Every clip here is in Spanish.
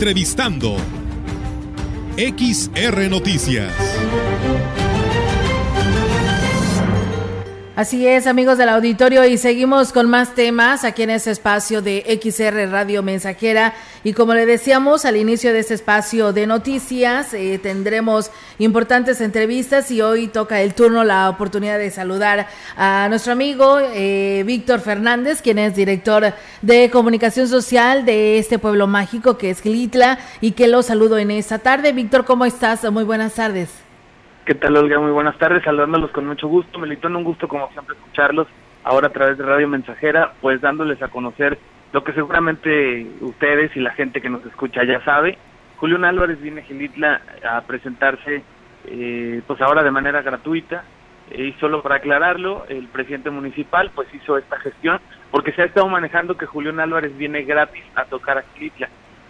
Entrevistando. XR Noticias. Así es, amigos del auditorio, y seguimos con más temas aquí en este espacio de XR Radio Mensajera. Y como le decíamos al inicio de este espacio de noticias, eh, tendremos importantes entrevistas y hoy toca el turno la oportunidad de saludar a nuestro amigo eh, Víctor Fernández, quien es director de comunicación social de este pueblo mágico que es Gilitla y que lo saludo en esta tarde. Víctor, ¿cómo estás? Muy buenas tardes. ¿Qué tal, Olga? Muy buenas tardes, saludándolos con mucho gusto. Melitón, un gusto como siempre escucharlos ahora a través de Radio Mensajera, pues dándoles a conocer lo que seguramente ustedes y la gente que nos escucha ya sabe. Julián Álvarez viene a Gilitla a presentarse eh, pues ahora de manera gratuita y solo para aclararlo, el presidente municipal pues hizo esta gestión porque se ha estado manejando que Julián Álvarez viene gratis a tocar a Gilitla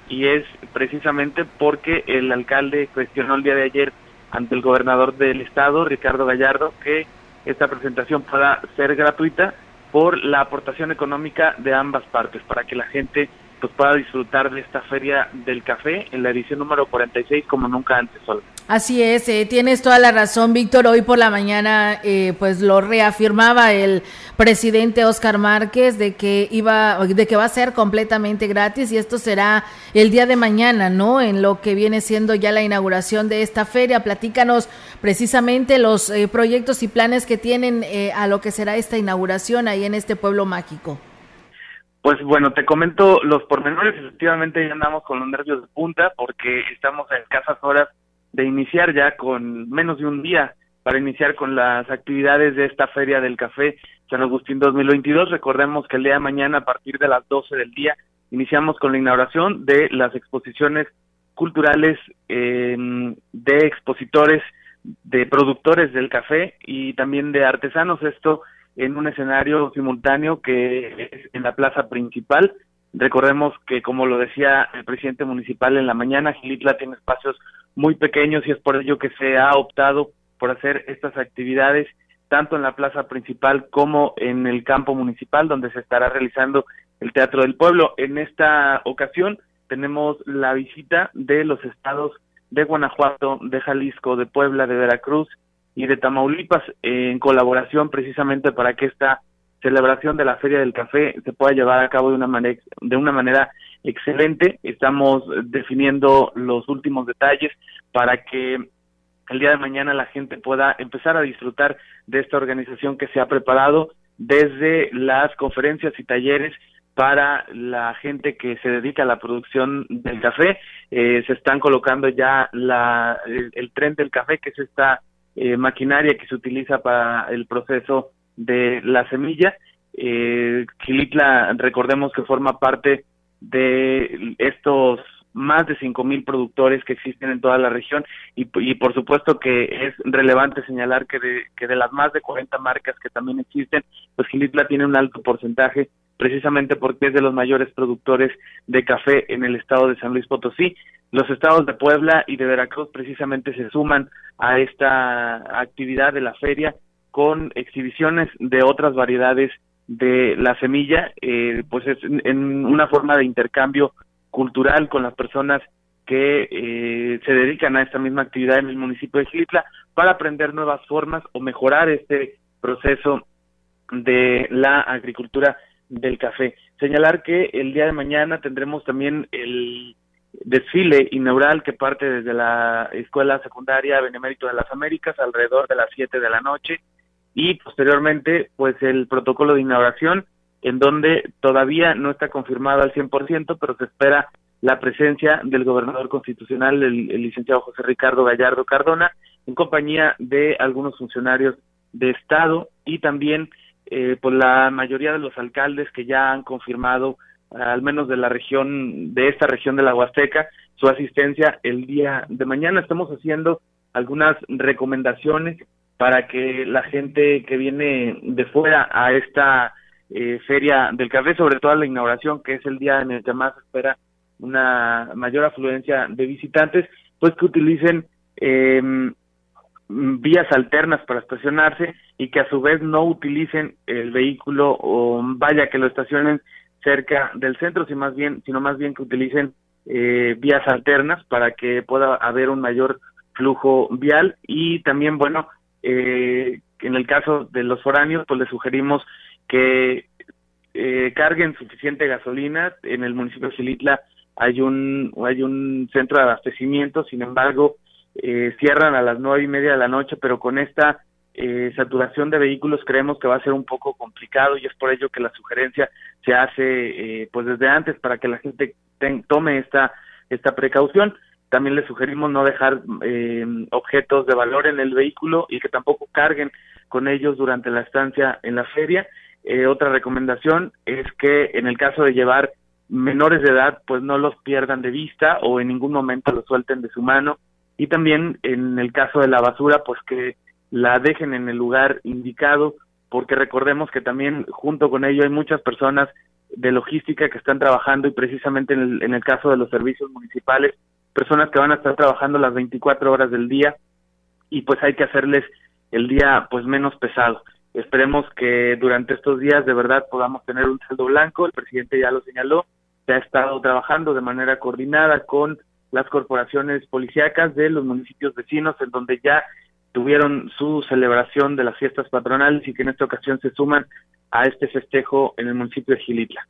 y es precisamente porque el alcalde cuestionó el día de ayer ante el gobernador del estado, Ricardo Gallardo, que esta presentación pueda ser gratuita por la aportación económica de ambas partes, para que la gente pues pueda disfrutar de esta feria del café en la edición número 46 como nunca antes. Solo. Así es, eh, tienes toda la razón, Víctor. Hoy por la mañana, eh, pues lo reafirmaba el presidente Oscar Márquez de que iba, de que va a ser completamente gratis y esto será el día de mañana, ¿no? En lo que viene siendo ya la inauguración de esta feria. Platícanos precisamente los eh, proyectos y planes que tienen a lo que será esta inauguración ahí en este pueblo mágico. Pues bueno, te comento los pormenores. Efectivamente, ya andamos con los nervios de punta porque estamos en escasas horas de iniciar ya con menos de un día para iniciar con las actividades de esta Feria del Café San Agustín 2022. Recordemos que el día de mañana, a partir de las 12 del día, iniciamos con la inauguración de las exposiciones culturales de expositores, de productores del café y también de artesanos. Esto en un escenario simultáneo que es en la plaza principal. Recordemos que, como lo decía el presidente municipal en la mañana, Gilitla tiene espacios muy pequeños y es por ello que se ha optado por hacer estas actividades tanto en la plaza principal como en el campo municipal donde se estará realizando el Teatro del Pueblo. En esta ocasión tenemos la visita de los estados de Guanajuato, de Jalisco, de Puebla, de Veracruz y de Tamaulipas en colaboración precisamente para que esta celebración de la Feria del Café se pueda llevar a cabo de una manera de una manera excelente. Estamos definiendo los últimos detalles para que el día de mañana la gente pueda empezar a disfrutar de esta organización que se ha preparado desde las conferencias y talleres para la gente que se dedica a la producción del café. Eh, se están colocando ya la, el, tren del café, que es esta eh, maquinaria que se utiliza para el proceso de la semilla. Eh, Gilitla, recordemos que forma parte de estos más de cinco mil productores que existen en toda la región y, por supuesto que es relevante señalar que de, que de las más de 40 marcas que también existen, pues Gilitla tiene un alto porcentaje precisamente porque es de los mayores productores de café en el estado de San Luis Potosí. Los estados de Puebla y de Veracruz precisamente se suman a esta actividad de la feria con exhibiciones de otras variedades de la semilla, eh, pues es en una forma de intercambio cultural con las personas que eh, se dedican a esta misma actividad en el municipio de Gilitla para aprender nuevas formas o mejorar este proceso de la agricultura del café. Señalar que el día de mañana tendremos también el desfile inaugural que parte desde la Escuela Secundaria Benemérito de las Américas alrededor de las 7 de la noche y posteriormente pues el protocolo de inauguración en donde todavía no está confirmado al 100%, pero se espera la presencia del gobernador constitucional, el, licenciado José Ricardo Gallardo Cardona, en compañía de algunos funcionarios de Estado y también eh, por la mayoría de los alcaldes que ya han confirmado, al menos de la región, de esta región de la Huasteca, su asistencia el día de mañana. Estamos haciendo algunas recomendaciones para que la gente que viene de fuera a esta eh, feria del café, sobre todo a la inauguración, que es el día en el que más espera una mayor afluencia de visitantes, pues que utilicen em, vías alternas para estacionarse y que a su vez no utilicen el vehículo o vaya que lo estacionen cerca del centro, sino más bien, sino más bien que utilicen eh, vías alternas para que pueda haber un mayor flujo vial. Y también, bueno, eh, en el caso de los foráneos, pues les sugerimos que eh, carguen suficiente gasolina. En el municipio de Xilitla hay un, hay un centro de abastecimiento, sin embargo, eh, cierran a las nueve y media de la noche, pero con esta eh, saturación de vehículos creemos que va a ser un poco complicado y es por ello que la sugerencia se hace eh, pues desde antes para que la gente tome esta esta precaución. También les sugerimos no dejar eh, objetos de valor en el vehículo y que tampoco carguen con ellos durante la estancia en la feria. Eh, otra recomendación es que en el caso de llevar menores de edad, pues no los pierdan de vista o en ningún momento los suelten de su mano. Y también en el caso de la basura, pues que la dejen en el lugar indicado, porque recordemos que también junto con ello hay muchas personas de logística que están trabajando y precisamente en el, en el caso de los servicios municipales, personas que van a estar trabajando las 24 horas del día y pues hay que hacerles el día pues menos pesado. Esperemos que durante estos días de verdad podamos tener un saldo blanco, el presidente ya lo señaló, se ha estado trabajando de manera coordinada con las corporaciones policíacas de los municipios vecinos en donde ya tuvieron su celebración de las fiestas patronales y que en esta ocasión se suman a este festejo en el municipio de Gilitla.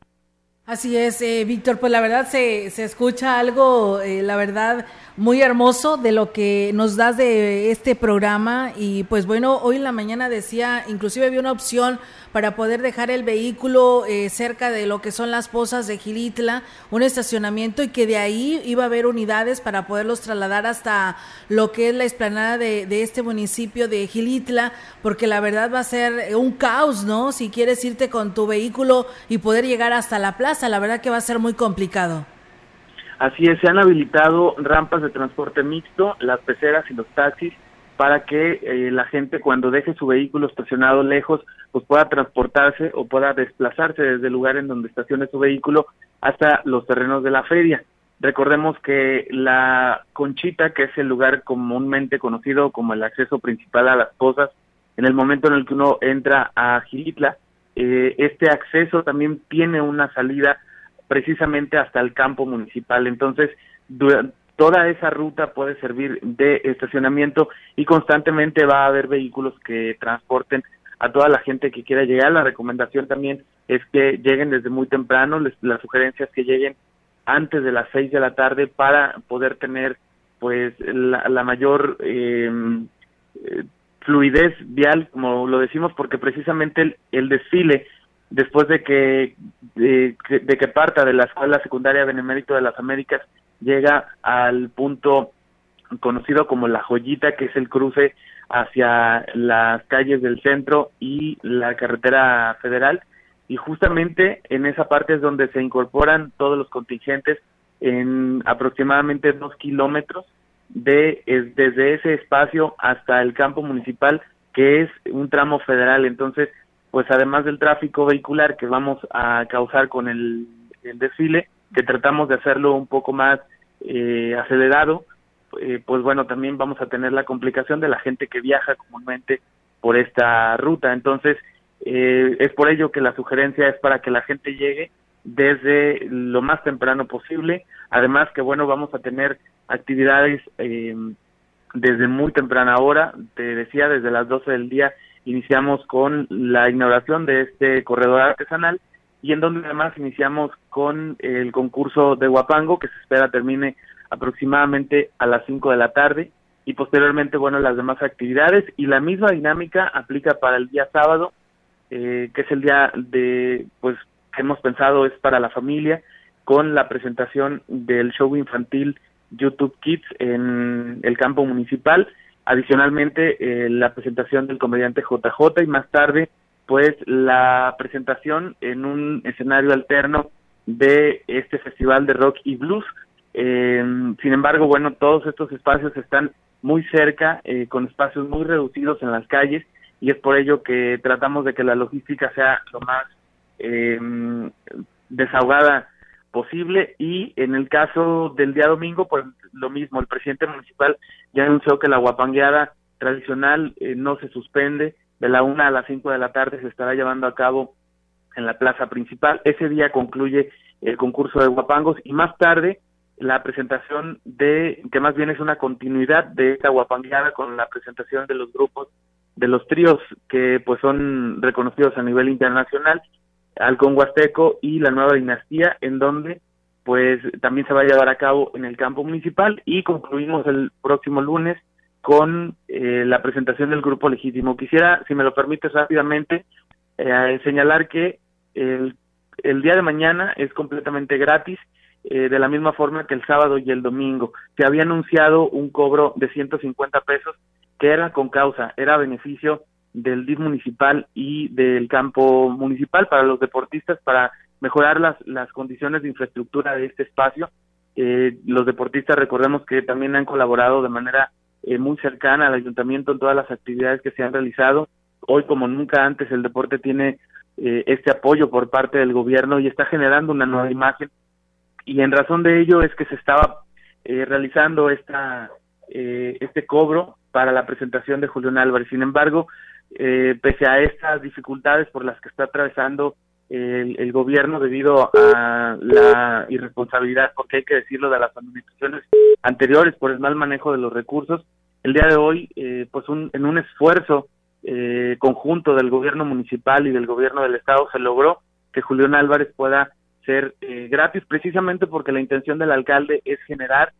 Así es, eh, Víctor, pues la verdad se, se escucha algo, eh, la verdad, muy hermoso de lo que nos das de este programa y pues bueno, hoy en la mañana decía, inclusive había una opción para poder dejar el vehículo eh, cerca de lo que son las pozas de Gilitla, un estacionamiento y que de ahí iba a haber unidades para poderlos trasladar hasta lo que es la explanada de, de este municipio de Gilitla, porque la verdad va a ser un caos, ¿no? Si quieres irte con tu vehículo y poder llegar hasta la plaza, la verdad que va a ser muy complicado. Así es, se han habilitado rampas de transporte mixto, las peceras y los taxis para que eh, la gente cuando deje su vehículo estacionado lejos pues pueda transportarse o pueda desplazarse desde el lugar en donde estacione su vehículo hasta los terrenos de la feria. Recordemos que la Conchita, que es el lugar comúnmente conocido como el acceso principal a las pozas, en el momento en el que uno entra a Gilitla, eh, este acceso también tiene una salida precisamente hasta el campo municipal. Entonces, toda esa ruta puede servir de estacionamiento y constantemente va a haber vehículos que transporten a toda la gente que quiera llegar. La recomendación también es que lleguen desde muy temprano, les, la sugerencia es que lleguen antes de las seis de la tarde para poder tener pues la, mayor em, eh, fluidez vial, como lo decimos, porque precisamente el desfile después de que, de, que parta de la Escuela Secundaria Benemérito de las Américas, llega al punto conocido como La Joyita, que es el cruce hacia las calles del centro y la carretera federal. Y justamente en esa parte es donde se incorporan todos los contingentes en aproximadamente dos kilómetros de, desde ese espacio hasta el campo municipal, que es un tramo federal. Entonces, pues además del tráfico vehicular que vamos a causar con el, desfile, que tratamos de hacerlo un poco más eh, acelerado, eh, pues bueno, también vamos a tener la complicación de la gente que viaja comúnmente por esta ruta. Entonces, eh, es por ello que la sugerencia es para que la gente llegue desde lo más temprano posible. Además que, bueno, vamos a tener actividades desde muy temprana hora, te decía, desde las 12 del día iniciamos con la inauguración de este corredor artesanal y en donde además iniciamos con el concurso de Huapango que se espera termine aproximadamente a las 5 de la tarde. Y posteriormente, bueno, las demás actividades. Y la misma dinámica aplica para el día sábado, eh, que es el día de, pues, hemos pensado es para la familia, con la presentación del show infantil YouTube Kids en el campo municipal Adicionalmente, eh, la presentación del comediante JJ y más tarde, pues la presentación en un escenario alterno de este festival de rock y blues. Eh, sin embargo, bueno, todos estos espacios están muy cerca, eh, con espacios muy reducidos en las calles, y es por ello que tratamos de que la logística sea lo más desahogada posible y en el caso del día domingo pues lo mismo el presidente municipal ya anunció que la guapangueada tradicional eh, no se suspende de la una a las cinco de la tarde se estará llevando a cabo en la plaza principal. Ese día concluye el concurso de guapangos y más tarde la presentación de, que más bien es una continuidad de esta guapangueada con la presentación de los grupos, de los tríos que pues son reconocidos a nivel internacional, Alcón Huasteco y la Nueva Dinastía, en donde pues también se va a llevar a cabo en el campo municipal y concluimos el próximo lunes con eh, la presentación del grupo legítimo. Quisiera, si me lo permites rápidamente, eh, señalar que el, el día de mañana es completamente gratis eh, de la misma forma que el sábado y el domingo. Se había anunciado un cobro de 150 pesos que era con causa, era beneficio del DIF municipal y del campo municipal para los deportistas para mejorar las, las condiciones de infraestructura de este espacio. Eh, los deportistas recordemos que también han colaborado de manera eh, muy cercana al ayuntamiento en todas las actividades que se han realizado. Hoy como nunca antes el deporte tiene este apoyo por parte del gobierno y está generando una nueva imagen y en razón de ello es que se estaba eh, realizando esta eh, este cobro para la presentación de Julián Álvarez. Sin embargo, eh, pese a estas dificultades por las que está atravesando el, gobierno debido a la irresponsabilidad, porque hay que decirlo, de las administraciones anteriores por el mal manejo de los recursos, el día de hoy, pues en un esfuerzo conjunto del gobierno municipal y del gobierno del estado se logró que Julián Álvarez pueda ser eh, gratis precisamente porque la intención del alcalde es generar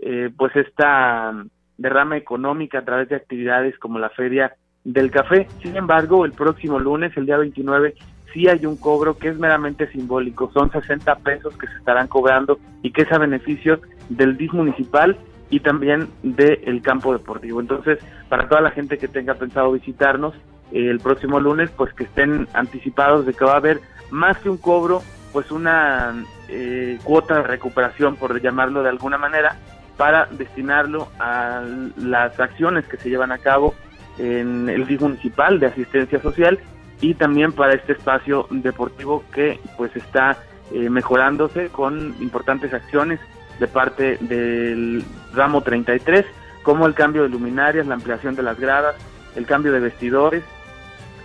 eh, pues esta derrama económica a través de actividades como la feria del café. Sin embargo, el próximo lunes, el día 29, sí hay un cobro que es meramente simbólico, son 60 pesos que se estarán cobrando y que es a beneficio del DIF municipal y también del campo deportivo. Entonces, para toda la gente que tenga pensado visitarnos eh, el próximo lunes, pues que estén anticipados de que va a haber más que un cobro, pues una eh, cuota de recuperación, por llamarlo de alguna manera, para destinarlo a las acciones que se llevan a cabo en el DIF municipal de asistencia social y también para este espacio deportivo que pues está eh, mejorándose con importantes acciones de parte del ramo 33 como el cambio de luminarias, la ampliación de las gradas, el cambio de vestidores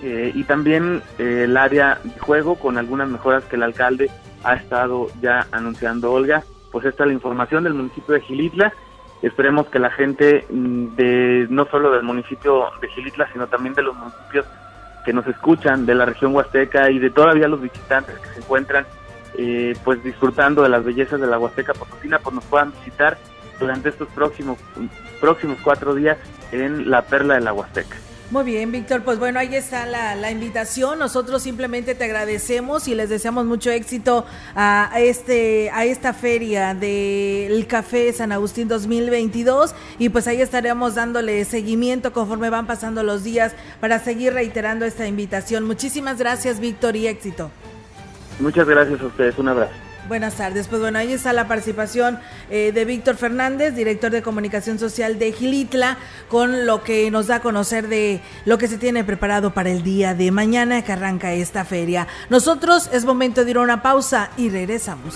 eh, y también eh, el área de juego con algunas mejoras que el alcalde ha estado ya anunciando. Olga, pues esta es la información del municipio de Gilitla. Esperemos que la gente mm, de no solo del municipio de Gilitla, sino también de los municipios que nos escuchan de la región huasteca y de todavía los visitantes que se encuentran eh, pues disfrutando de las bellezas de la Huasteca Potosina, pues nos puedan visitar durante estos próximos próximos cuatro días en la Perla de la Huasteca. Muy bien, Víctor. Pues bueno, ahí está la, invitación. Nosotros simplemente te agradecemos y les deseamos mucho éxito a este a esta feria del Café San Agustín 2022 y pues ahí estaremos dándole seguimiento conforme van pasando los días para seguir reiterando esta invitación. Muchísimas gracias, Víctor, y éxito. Muchas gracias a ustedes. Un abrazo. Buenas tardes. Pues bueno, ahí está la participación eh, de Víctor Fernández, director de comunicación social de Gilitla, con lo que nos da a conocer de lo que se tiene preparado para el día de mañana que arranca esta feria. Nosotros es momento de ir a una pausa y regresamos.